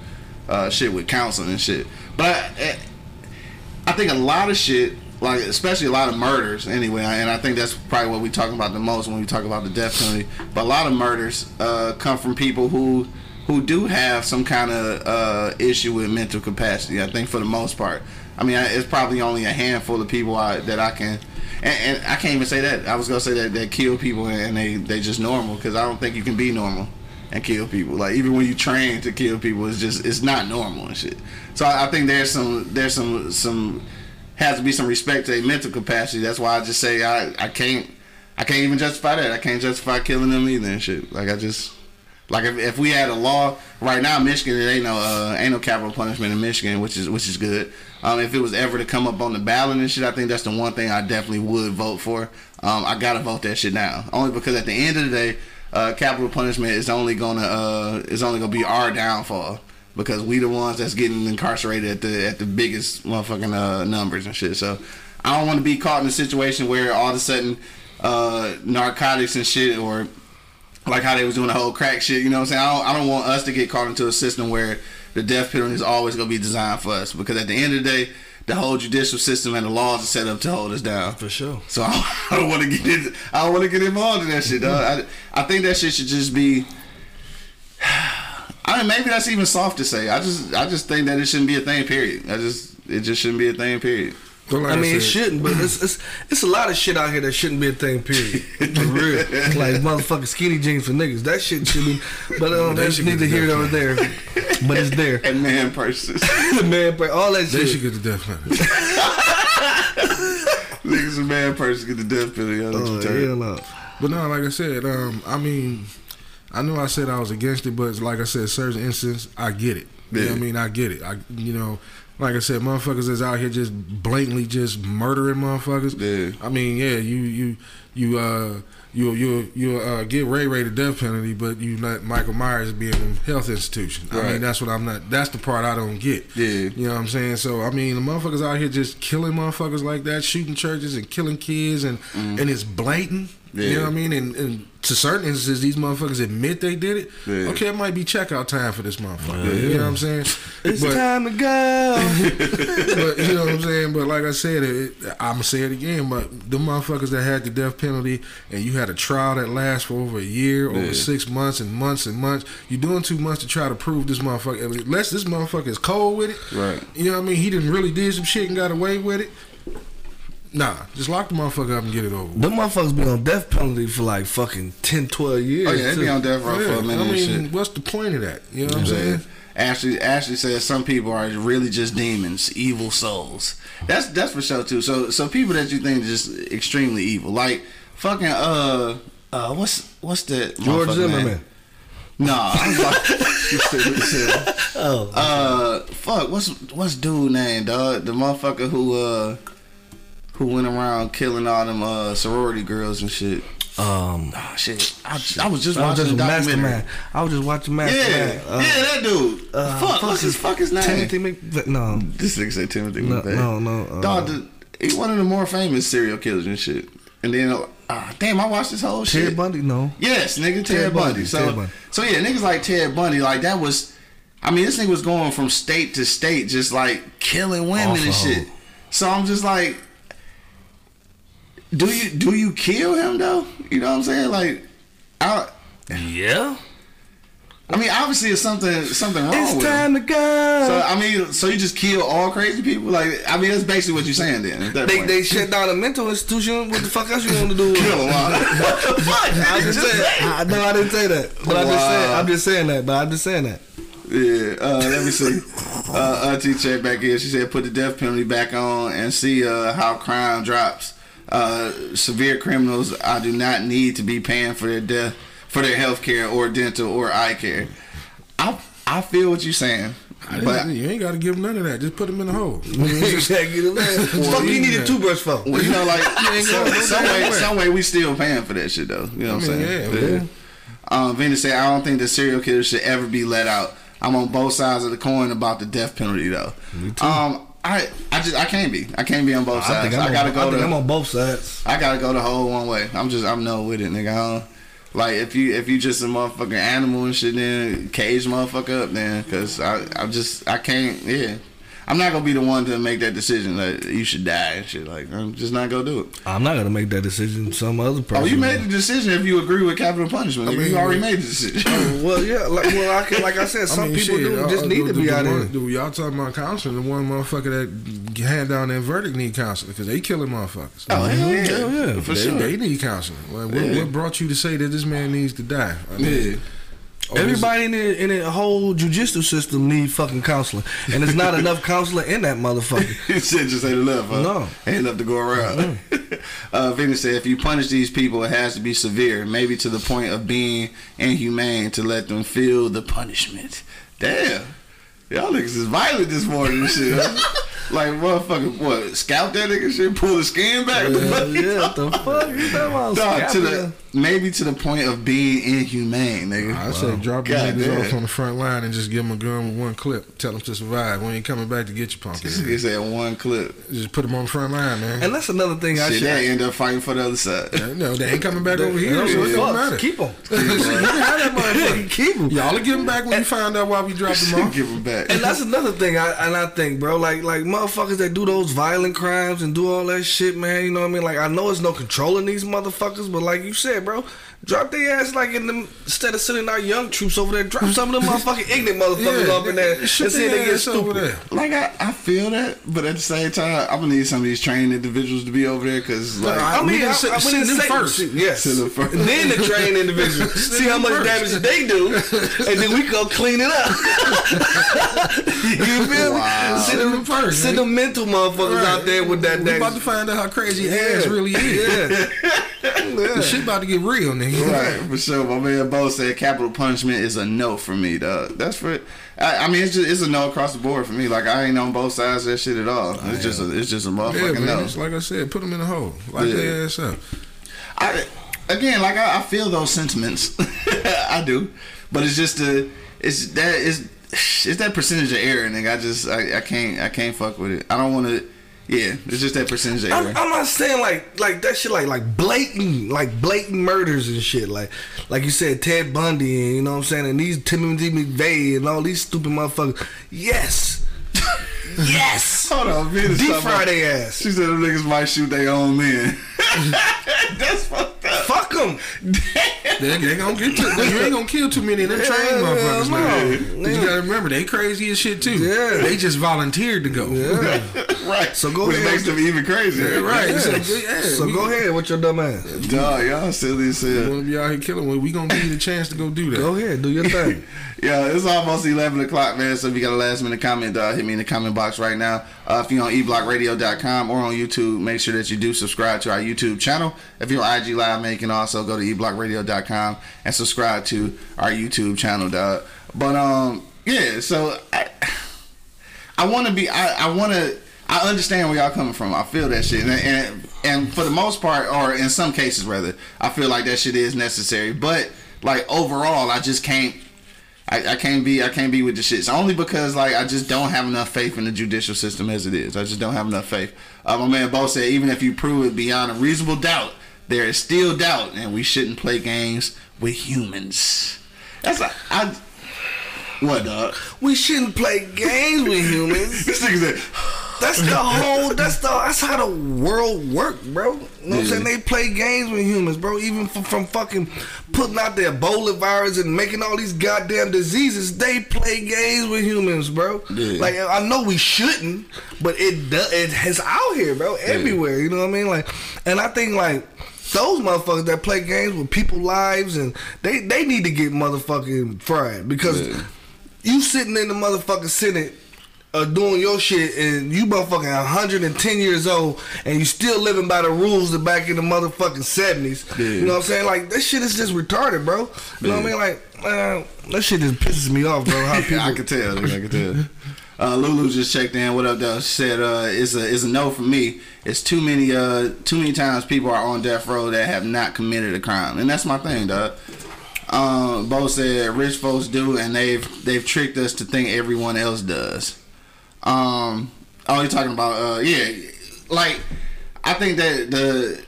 uh, shit with counseling and shit. But uh, I think a lot of shit, like especially a lot of murders, anyway, and I think that's probably what we're talking about the most when we talk about the death penalty. But a lot of murders uh, come from people who who do have some kind of uh, issue with mental capacity. I think for the most part. I mean, it's probably only a handful of people I, that I can. And, and I can't even say that. I was gonna say that they kill people and they they just normal because I don't think you can be normal and kill people. Like even when you train to kill people, it's just it's not normal and shit. So I, I think there's some there's some some has to be some respect to their mental capacity. That's why I just say I I can't I can't even justify that. I can't justify killing them either and shit. Like I just like if, if we had a law right now, Michigan, it ain't no uh, ain't no capital punishment in Michigan, which is which is good. Um, if it was ever to come up on the ballot and shit, I think that's the one thing I definitely would vote for. Um, I gotta vote that shit now, only because at the end of the day, uh, capital punishment is only gonna uh, is only gonna be our downfall because we the ones that's getting incarcerated at the at the biggest motherfucking uh, numbers and shit. So I don't want to be caught in a situation where all of a sudden uh, narcotics and shit or like how they was doing the whole crack shit. You know what I'm saying? I don't, I don't want us to get caught into a system where the death penalty is always going to be designed for us because at the end of the day, the whole judicial system and the laws are set up to hold us down. For sure. So I don't want to get in, I don't want to get involved in that shit, dog. I, I think that shit should just be. I mean, maybe that's even soft to say. I just, I just think that it shouldn't be a thing. Period. I just, it just shouldn't be a thing. Period. But like I mean, it said, shouldn't, but it's, it's it's a lot of shit out here that shouldn't be a thing. Period. For real, like motherfucking skinny jeans for niggas. That shit should be. But um, They that's should get neither the here nor there. But it's there. And man, purses. Man, but all that they shit. They should get the death penalty. Niggas and man purses get the death penalty. Oh hell no. But no, like I said, um, I mean, I know I said I was against it, but like I said, certain instances, I get it. You know what I mean? I get it. I, you know, like I said, motherfuckers is out here just blatantly just murdering motherfuckers. Yeah. I mean, yeah, you you you uh you you you uh get Ray Ray the death penalty, but you let Michael Myers be in a health institution. I mean, that's what I'm not. That's the part I don't get. Yeah. You know what I'm saying? So I mean, the motherfuckers out here just killing motherfuckers like that, shooting churches and killing kids, and and it's blatant. You Mm. Know what I mean? And, and to certain instances, these motherfuckers admit they did it. Yeah. Okay, it might be checkout time for this motherfucker. You know what I'm saying? It's but, time to go. but you know what I'm saying. But like I said, it, I'm gonna say it again. But the motherfuckers that had the death penalty, and you had a trial that lasts for over a year, over six months, and months and months. You're doing too much to try to prove this motherfucker. Unless this motherfucker is cold with it, Right. You know what I mean? He didn't really did some shit and got away with it. Nah, just lock the motherfucker up and get it over. with. Them motherfuckers be on death penalty for like fucking 10, 12 years. Oh yeah, they be on death row for Yeah, a minute I mean, shit. what's the point of that? You know what I'm Yeah. saying? Ashley Ashley says some people are really just demons, evil souls. That's that's for sure too. So so people that you think are just extremely evil, like fucking uh uh what's what's that George Zimmerman. name? No, I was like, you stupid shit. Oh. Uh, fuck, what's what's dude name, dog? The motherfucker who uh who went around killing all them uh, sorority girls and shit. Um, Oh shit! I, I was just I was watching just. Mastermind. I was just watching Yeah, Mastermind. Uh, yeah, that dude. uh, fuck, what's his fuck his name? Timothy Mc. No, This nigga said Timothy No, McVeigh. no, no, uh, Dog, the, he one of the more famous serial killers and shit. And then, uh, damn, I watched this whole Ted shit. Bundy. No, Yes, nigga, Ted, Ted Bundy. Bundy, So, Ted Bundy. so yeah, niggas like Ted Bundy, like that was. I mean, this nigga was going from state to state, just like killing women and Awful. shit. So I'm just like, do you do you kill him though? You know what I'm saying? Like, I. yeah. I mean, obviously, it's something something wrong It's with him. time to go. So I mean, so you just kill all crazy people? Like, I mean, that's basically what you're saying. Then at that they point. they shut down a mental institution. What the fuck else you want to do? with kill them all. what the fuck? I just said. I, no, I didn't say that. But I'm just Wow. saying. I'm just saying that. But I'm just saying that. Yeah, uh, let me see. Uh, Auntie check back in. She said, "Put the death penalty back on and see uh, how crime drops. Uh, severe criminals, I do not need to be paying for their death, for their health care or dental or eye care. I I feel what you're saying, but you ain't got to give them none of that. Just put them in the hole. exactly. the man. Fuck you need a toothbrush for. well, you know, like ain't some, going some way, way. some way, we still paying for that shit though. You know what I'm mean, saying? yeah, yeah. Um, Vinny said, I don't think the serial killer should ever be let out. I'm on both sides of the coin about the death penalty, though. Me too. Um, I, I just, I can't be. I can't be on both I sides. I, I'm, gotta on, go I to. I'm on both sides. I gotta go the whole one way. I'm just, I'm no with it, nigga. I like if you, if you just a motherfucking animal and shit, then cage motherfucker up, then, cause I, I just, I can't. Yeah, I'm not gonna be the one to make that decision that you should die and shit. Like, I'm just not gonna do it. I'm not gonna make that decision. Some other person. Oh, you made the decision if you agree with capital punishment. I mean, you already made the decision. Oh, well, yeah, like well, I can, like I said, some I mean, people shit, do just need the- to be the out one- there. the- Y'all talking about counseling? The one motherfucker that hand down that verdict need counseling because they killing motherfuckers. Oh, hell yeah. Hell yeah. For they, sure. they need counseling. Like, what, Yeah. what brought you to say that this man needs to die? I mean, Yeah. Oh, Everybody in the, in the whole jujitsu system need fucking counseling, and there's not enough counseling in that motherfucker. Shit just ain't enough, huh? No. Ain't enough to go around. uh, Vinny said, if you punish these people, it has to be severe, maybe to the point of being inhumane to let them feel the punishment. Damn. Y'all niggas is violent this morning and shit. Huh? like, motherfucker, what, scalp that nigga shit, pull the skin back? What the fuck you yeah, what talking the fuck you talking about? Dog, to the, maybe to the point of being inhumane, nigga. I say drop the God niggas damn. off on the front line and just give them a gun with one clip. Tell them to survive. We ain't coming back to get you, punk. This nigga said one clip. Just put them on the front line, man. And that's another thing I Shit, should. they end up fighting for the other side. no, they ain't coming back over here, No, so it don't fuck, matter. Keep them. you have that motherfucker. Keep them. Y'all will give them back when you find out why we dropped them off. Give them back. And that's another thing, I, and I think, bro, like like motherfuckers that do those violent crimes and do all that shit, man. You know what I mean? Like I know there's no controlling these motherfuckers, but like you said, bro, drop their ass like in them instead of sending our young troops over there. Drop some of them motherfucking ignorant motherfuckers Yeah, off in there and ship see if they get stupid. Like I, I feel that, but at the same time, I'm gonna need some of these trained individuals to be over there because like I I mean, We I, didn't send- I, send wouldn't them first. Yes, Send them first. Then the trained individuals see how much damage they do, and then we go clean it up. you feel Wow. me? Send them first, Send nigga. them mental motherfuckers Right. out there with that. We that about to find out how crazy ass really is. Yeah. The shit about to get real, nigga. right for sure. My man Bo said capital punishment is a no for me, dog. That's for. I, I mean, it's just it's a no across the board for me. Like I ain't on both sides of that shit at all. It's just a, it's just a Yeah, motherfucking man. no. Like I said, put them in the hole. Like Yeah. their ass up. I again, like I, I feel those sentiments. I do, but it's just a it's that is it's that percentage of error, nigga. I just I, I can't I can't fuck with it. I don't want to. Yeah, it's just that percentage of. I'm, I'm not saying like like that shit like like blatant like blatant murders and shit like like you said Ted Bundy and you know what I'm saying and these Timothy McVeigh and all these stupid motherfuckers. Yes, yes. Hold on, Venus Deep talking fry their ass. She said them niggas might shoot their own men. That's fucked up. Fuck them. They, they gonna get to, you ain't gonna kill too many of them trained Yeah, motherfuckers, no. man. Yeah. You gotta remember, they crazy as shit too. Yeah. They just volunteered to go. Right. So go Which ahead. makes them even crazier. Right. Yeah. So, yeah, So we- go ahead with your dumb ass. Dog, y'all silly as hell. Want to be out here killing? Well, we gonna give you the chance to go do that. Go ahead, do your thing. Yeah, it's almost 11 o'clock, man. So if you got a last minute comment, uh, hit me in the comment box right now. Uh, if you're on eblockradio.com or on YouTube, make sure that you do subscribe to our YouTube channel. If you're on IG Live, man, you can also go to eblockradio.com and subscribe to our YouTube channel, dog. But, um, yeah, so I, I want to be, I, I want to, I understand where y'all coming from. I feel that shit, and, and and for the most part, or in some cases rather, I feel like that shit is necessary. But like overall, I just can't. I, I can't be I can't be with the shit. It's only because like I just don't have enough faith in the judicial system as it is. I just don't have enough faith. Uh, my man Bo said even if you prove it beyond a reasonable doubt, there is still doubt, and we shouldn't play games with humans. That's a, I. What dog? We shouldn't play games with humans. This nigga said. That's the whole. That's the. That's how the world work, bro. You know what I'm saying? They play games with humans, bro. Even from, from fucking putting out the Ebola virus and making all these goddamn diseases, they play games with humans, bro. Yeah. Like I know we shouldn't, but it do, it is out here, bro, everywhere. You know what I mean? Like, and I think like. Those motherfuckers that play games with people's lives and they, they need to get motherfucking fried because Yeah. you sitting in the motherfucking Senate uh, doing your shit and you motherfucking 110 years old and you still living by the rules that back in the motherfucking 70s. Yeah. You know what I'm saying? Like, that shit is just retarded, bro. You know what I Yeah. mean? Like, man, that shit just pisses me off, bro. How people. I can tell. I can tell. Uh, Lulu just checked in. What up, though? She said uh, it's a it's a no for me. It's too many uh too many times people are on death row that have not committed a crime, and that's my thing, dog. Um, Bo said rich folks do, and they've they've tricked us to think everyone else does. Um, oh, you're talking about uh, yeah, like I think that the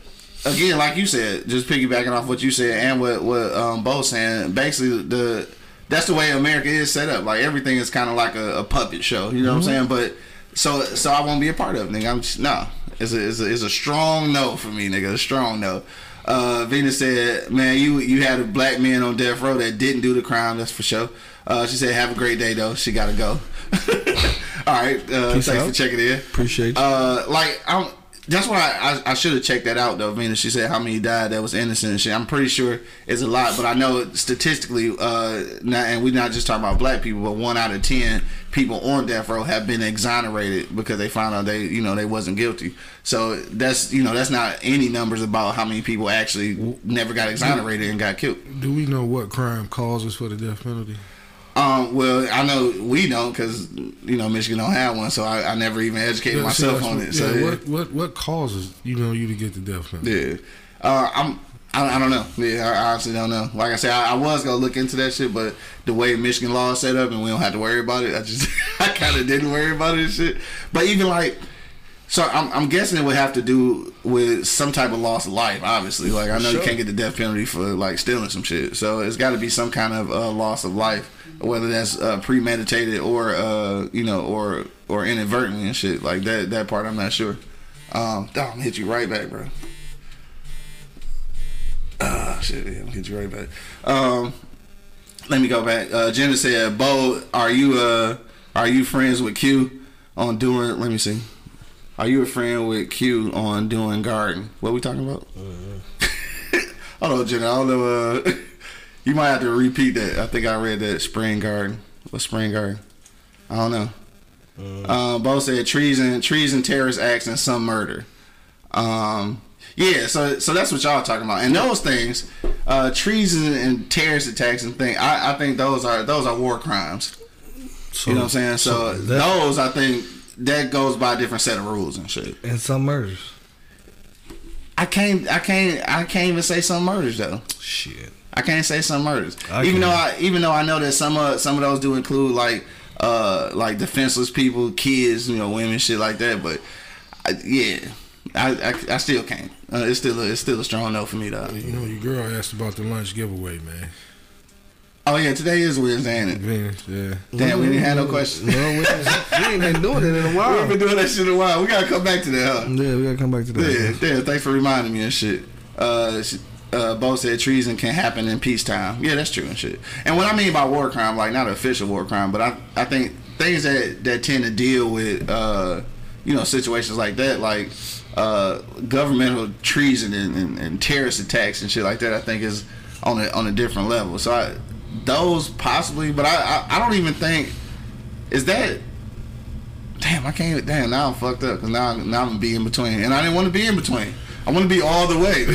again, like you said, just piggybacking off what you said and what what um, Bo saying, basically the that's the way America is set up. Like everything is kind of like a, a puppet show. You know what I'm saying? But so so I won't be a part of it, nigga. I'm just, no. It's a, it's a it's a strong no for me, nigga. A strong no. Uh, Venus said, "Man, you you had a black man on death row that didn't do the crime. That's for sure." Uh, she said, "Have a great day, though. She gotta go." All right. Uh, thanks out. for checking in. Appreciate you. Uh, like I'm. That's why I, I should have checked that out though. Venus, she said how many died that was innocent and shit. I'm pretty sure it's a lot, but I know statistically, uh, not, and we're not just talking about black people, but one out of ten people on death row have been exonerated because they found out they, you know, they wasn't guilty. So that's, you know, that's not any numbers about how many people actually never got exonerated and got killed. Do we know what crime causes for the death penalty? Um, well, I know we don't because you know Michigan don't have one, so I, I never even educated Yeah, myself on it. So yeah, yeah. what what what causes you know you to get the death penalty? Yeah. Uh, I'm. I, I don't know. Yeah, I honestly don't know. Like I said, I, I was gonna look into that shit, but the way Michigan law is set up and we don't have to worry about it, I just I kind of didn't worry about it and shit. But even like, so I'm, I'm guessing it would have to do with some type of loss of life. Obviously, like I know you can't get the death penalty for like stealing some shit, so it's got to be some kind of uh, loss of life, whether that's uh, premeditated or uh, you know or or inadvertently and shit like that. That part I'm not sure. Um, oh, I'm gonna hit you right back, bro. Ah, shit, yeah, I'm gonna hit you right back. Um, let me go back. Uh, Jenna said, "Bo, are you uh, are you friends with Q on doing? Let me see. Are you a friend with Q on doing garden? What we talking about? Hold on, Jenna. I don't know. Uh, you might have to repeat that. I think I read that spring garden. What spring garden? I don't know. Uh, Bo said treason, treason, terrorist acts, and some murder. Um, yeah, so so that's what y'all talking about, and those things, uh, treason and terrorist attacks and thing. I, I think those are those are war crimes. So, You know what I'm saying? So, that- those, I think, that goes by a different set of rules and shit. and some murders. I can't, I can't, I can't even say some murders though. Shit. I can't say some murders, I even though I, even though I know that some of some of those do include like, uh, like defenseless people, kids, you know, women, shit like that. But I, yeah, I, I, I still can't. Uh, it's still, a, it's still a strong no for me though. You know, your girl asked about the lunch giveaway, man. Oh yeah, today is Wednesday, ain't it? Venus, yeah. Damn, we didn't have no questions. No, we, we ain't been doing it in a while. We while. ain't been doing that shit in a while. We gotta come back to that, huh? Yeah, we gotta come back to that. Yeah, yeah. Thanks for reminding me and shit. Uh, uh, Bo said treason can happen in peacetime. Yeah, that's true and shit. And what I mean by war crime, like not official war crime, but I I think things that that tend to deal with uh, you know situations like that, like uh, governmental treason and, and, and terrorist attacks and shit like that. I think is on a on a different level. So I, those possibly, but I, I I don't even think is that Damn, I can't. Damn, now I'm fucked up because now, now I'm be in between, and I didn't want to be in between. I want to be all the way.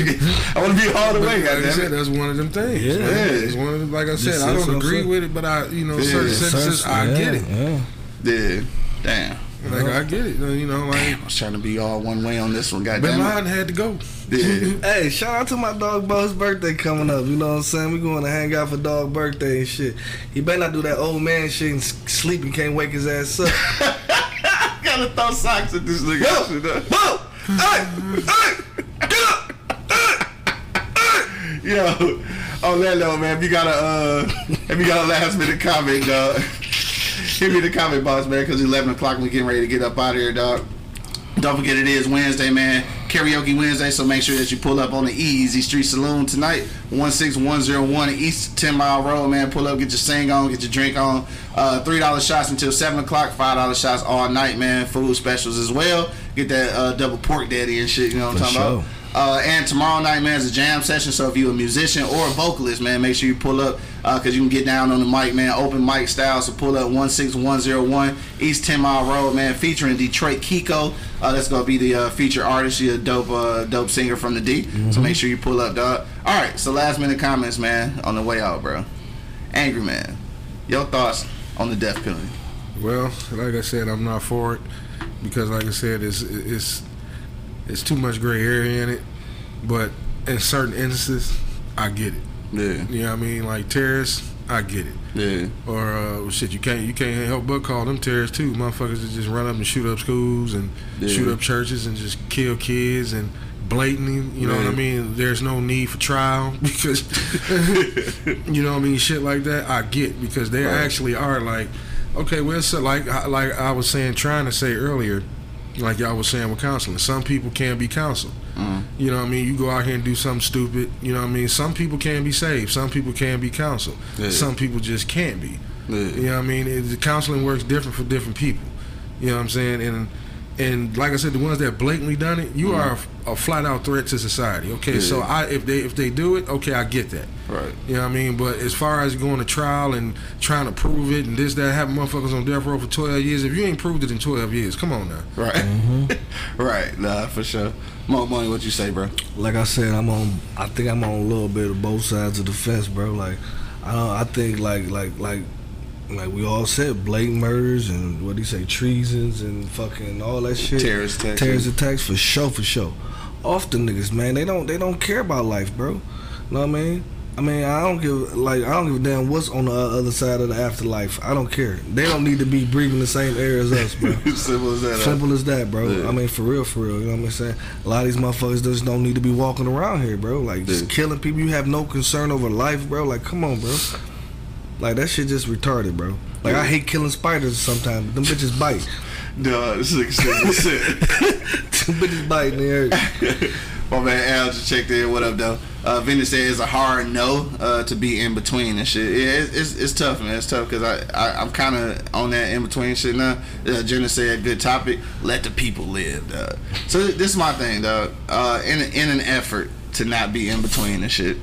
I want to be all the way. Like I Goddamn said, it. that's one of them things. Yeah. It's one of them, like I said, This I don't what agree saying. with it, but I, you know, Yeah. certain Certain- sentences, I get it. Yeah. Yeah. Damn. Like I get it, you know. Like I was trying to be all one way on this one. Bin Goddamn it. Laden had to go. Yeah. Hey, shout out to my dog Bo's birthday coming up. You know what I'm saying? We going to hang out for dog birthday and shit. He better not do that old man shit and sleep and can't wake his ass up. Gotta throw socks at this nigga. Yo, Bo, hey, hey, get up. Yo, on that note, man, if you got a uh, if you got a last minute comment, dog, hit me the comment box, man, because 11 o'clock we getting ready to get up out of here, dog. Don't forget it is Wednesday, man. Karaoke Wednesday, so make sure that you pull up on the Easy Street Saloon tonight, 16101 East 10 Mile Road, man. Pull up, get your sing on, get your drink on. Uh, $3 shots until 7 o'clock, $5 shots all night, man. Food specials as well. Get that uh, double pork daddy and shit, you know what I'm For talking about? Sure. Uh, and tomorrow night, man, is a jam session. So if you're a musician or a vocalist, man, make sure you pull up because you can get down on the mic, man. Open mic style. So pull up 16101 East 10 Mile Road, man, featuring Detroit Kiko. Uh, that's gonna be the uh, feature artist. She a dope, uh, dope singer from the D. So make sure you pull up, dog. All right. So last minute comments, man, on the way out, bro. Angry man, your thoughts on the death penalty? Well, like I said, I'm not for it because, like I said, it's it's it's too much gray area in it. But in certain instances, I get it. Yeah, You know what I mean? Like terrorists, I get it. yeah, Or uh, shit, you can't you can't help but call them terrorists too. Motherfuckers that just run up and shoot up schools and Yeah. shoot up churches and just kill kids and blatantly. You know what I mean? There's no need for trial because you know what I mean. Shit like that, I get because they Right. actually are like, okay, well, so like like I was saying, trying to say earlier, like y'all was saying with counseling, some people can be counseled. Mm. You know what I mean? You go out here and do something stupid. You know what I mean? Some people can be saved. Some people can be counseled. Yeah. Some people just can't be. Yeah. You know what I mean? It, the counseling works different for different people. You know what I'm saying? And and like I said, the ones that blatantly done it, you mm-hmm. are a, a flat out threat to society. Okay, so I if they if they do it, okay, I get that. right. You know what I mean? But as far as going to trial and trying to prove it and this, that, having motherfuckers on death row for 12 years, if you ain't proved it in 12 years, come on now. Right. Mm-hmm. right. Nah, for sure. Mo money, what you say, bro? like I said, I'm on. I think I'm on a little bit of both sides of the fence, bro. Like, I don't. I think like like like like we all said, blatant murders and what do you say, treasons and fucking all that shit. Terrorist attacks. Terrorist attacks for sure, for sure. Off the niggas, man. They don't. They don't care about life, bro. You know what I mean? I mean, I don't give like I don't give a damn what's on the other side of the afterlife. I don't care. They don't need to be breathing the same air as us, bro. Simple as that. huh? Simple as that, bro. Yeah. I mean, for real, for real. You know what I'm saying? A lot of these motherfuckers just don't need to be walking around here, bro. Like just Yeah. killing people. You have no concern over life, bro. Like, come on, bro. Like that shit just retarded, bro. Like I hate killing spiders sometimes. Them bitches bite. Duh, this is shit. them bitches bite in the. My man Al just checked in. What up, though? Uh, Vinny said it's a hard no uh, to be in between and shit. Yeah, it's, it's, it's tough, man. It's tough because I, I I'm kind of on that in between shit now. Uh, Jenna said, "Good topic. Let the people live." Dog. So this is my thing, dog. Uh, in in an effort to not be in between and shit,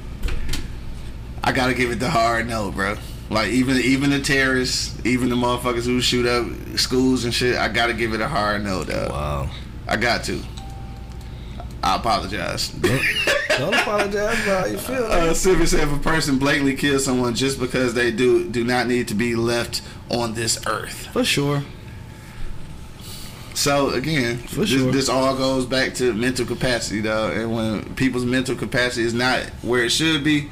I gotta give it the hard no, bro. Like even even the terrorists, even the motherfuckers who shoot up schools and shit, I gotta give it a hard no, dog. Wow. I got to. I apologize. Don't apologize for how you feel. Uh, Sylvia said, if a person blatantly kills someone just because they do do not need to be left on this earth. For sure. So again, For this, sure. this all goes back to mental capacity, though. And when people's mental capacity is not where it should be,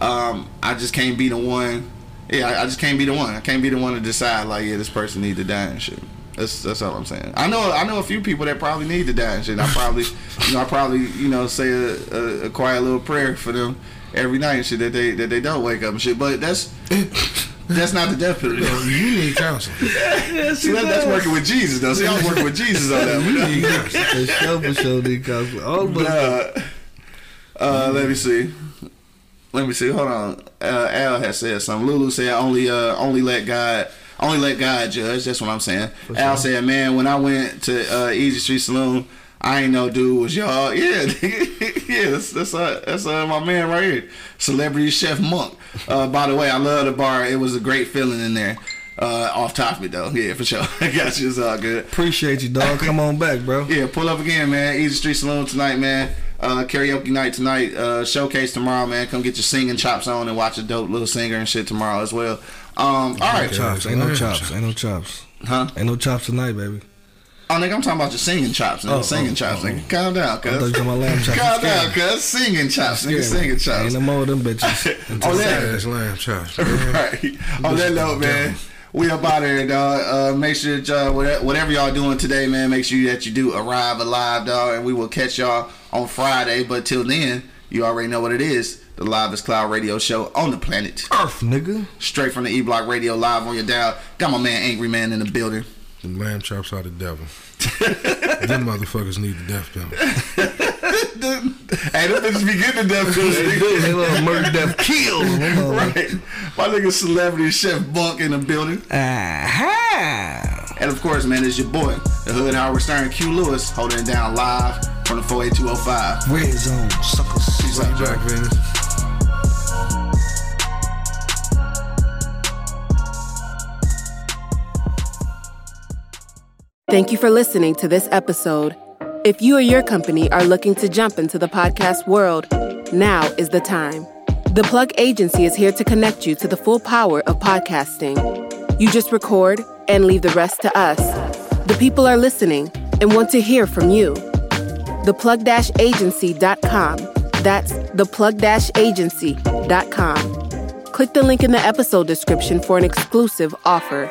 um, I just can't be the one. Yeah, I, I just can't be the one. I can't be the one to decide like, yeah, this person need to die and shit. That's that's all I'm saying. I know I know a few people that probably need to die and shit. I probably, you know, I probably you know say a, a, a quiet little prayer for them every night and shit that they that they don't wake up and shit. But that's that's not the death penalty. You need counseling. See, that, that's working with Jesus though. See, I was working with Jesus on that. one. For sure, for sure, need counseling. All of us. Uh, uh, let me see. Let me see. Hold on. Uh, Al has said something. Lulu said only uh, only let God only let God judge. That's what I'm saying. Al said, man, when I went to uh, Easy Street Saloon, I ain't no dude was y'all. Yeah, yeah. That's that's, uh, that's uh, my man right here, celebrity chef Monk. Uh, by the way, I love the bar. It was a great feeling in there. Uh, off topic though, yeah, for sure. I got you. It's all good. Appreciate you, dog. Come on back, bro. Yeah, pull up again, man. Easy Street Saloon tonight, man. Uh, karaoke night tonight. Uh, showcase tomorrow, man. Come get your singing chops on and watch a dope little singer and shit tomorrow as well. Um, all right, Chops. Ain't no chops. Ain't no chops. huh? Ain't no chops tonight, baby. Oh, nigga, I'm talking about your singing chops, nigga. Oh, singing oh, chops, oh. nigga. Calm down, I thought you cuz. talking about lamb chops. Calm down, cuz. Singing chops, nigga. Singing chops. Ain't no more of them bitches. Oh, that, Ass lamb chops. man. right. On that note, man, we up out of here, dog. Uh, make sure that y'all, whatever, whatever y'all doing today, man, make sure that you do arrive alive, dog, and we will catch y'all on Friday. But till then, you already know what it is. The Livest Cloud Radio Show on the planet. Earth, nigga. Straight from the E Block Radio live on your dial. Got my man Angry Man in the building. Them lamb chops are the devil. Them motherfuckers need the death penalty. hey, them bitches be getting the death penalty. They love murder, death, kill. right. My nigga celebrity chef Bunk in the building. Aha. And of course, man, it's your boy, the Hood Howard Stern Q Lewis, holding it down live from the 48205. Red zone, suckers. Peace out, Jack Jack. Venus. Thank you for listening to this episode. If you or your company are looking to jump into the podcast world, now is the time. The Plug Agency is here to connect you to the full power of podcasting. You just record and leave the rest to us. The people are listening and want to hear from you. Theplug-agency.com. That's theplug-agency.com. Click the link in the episode description for an exclusive offer.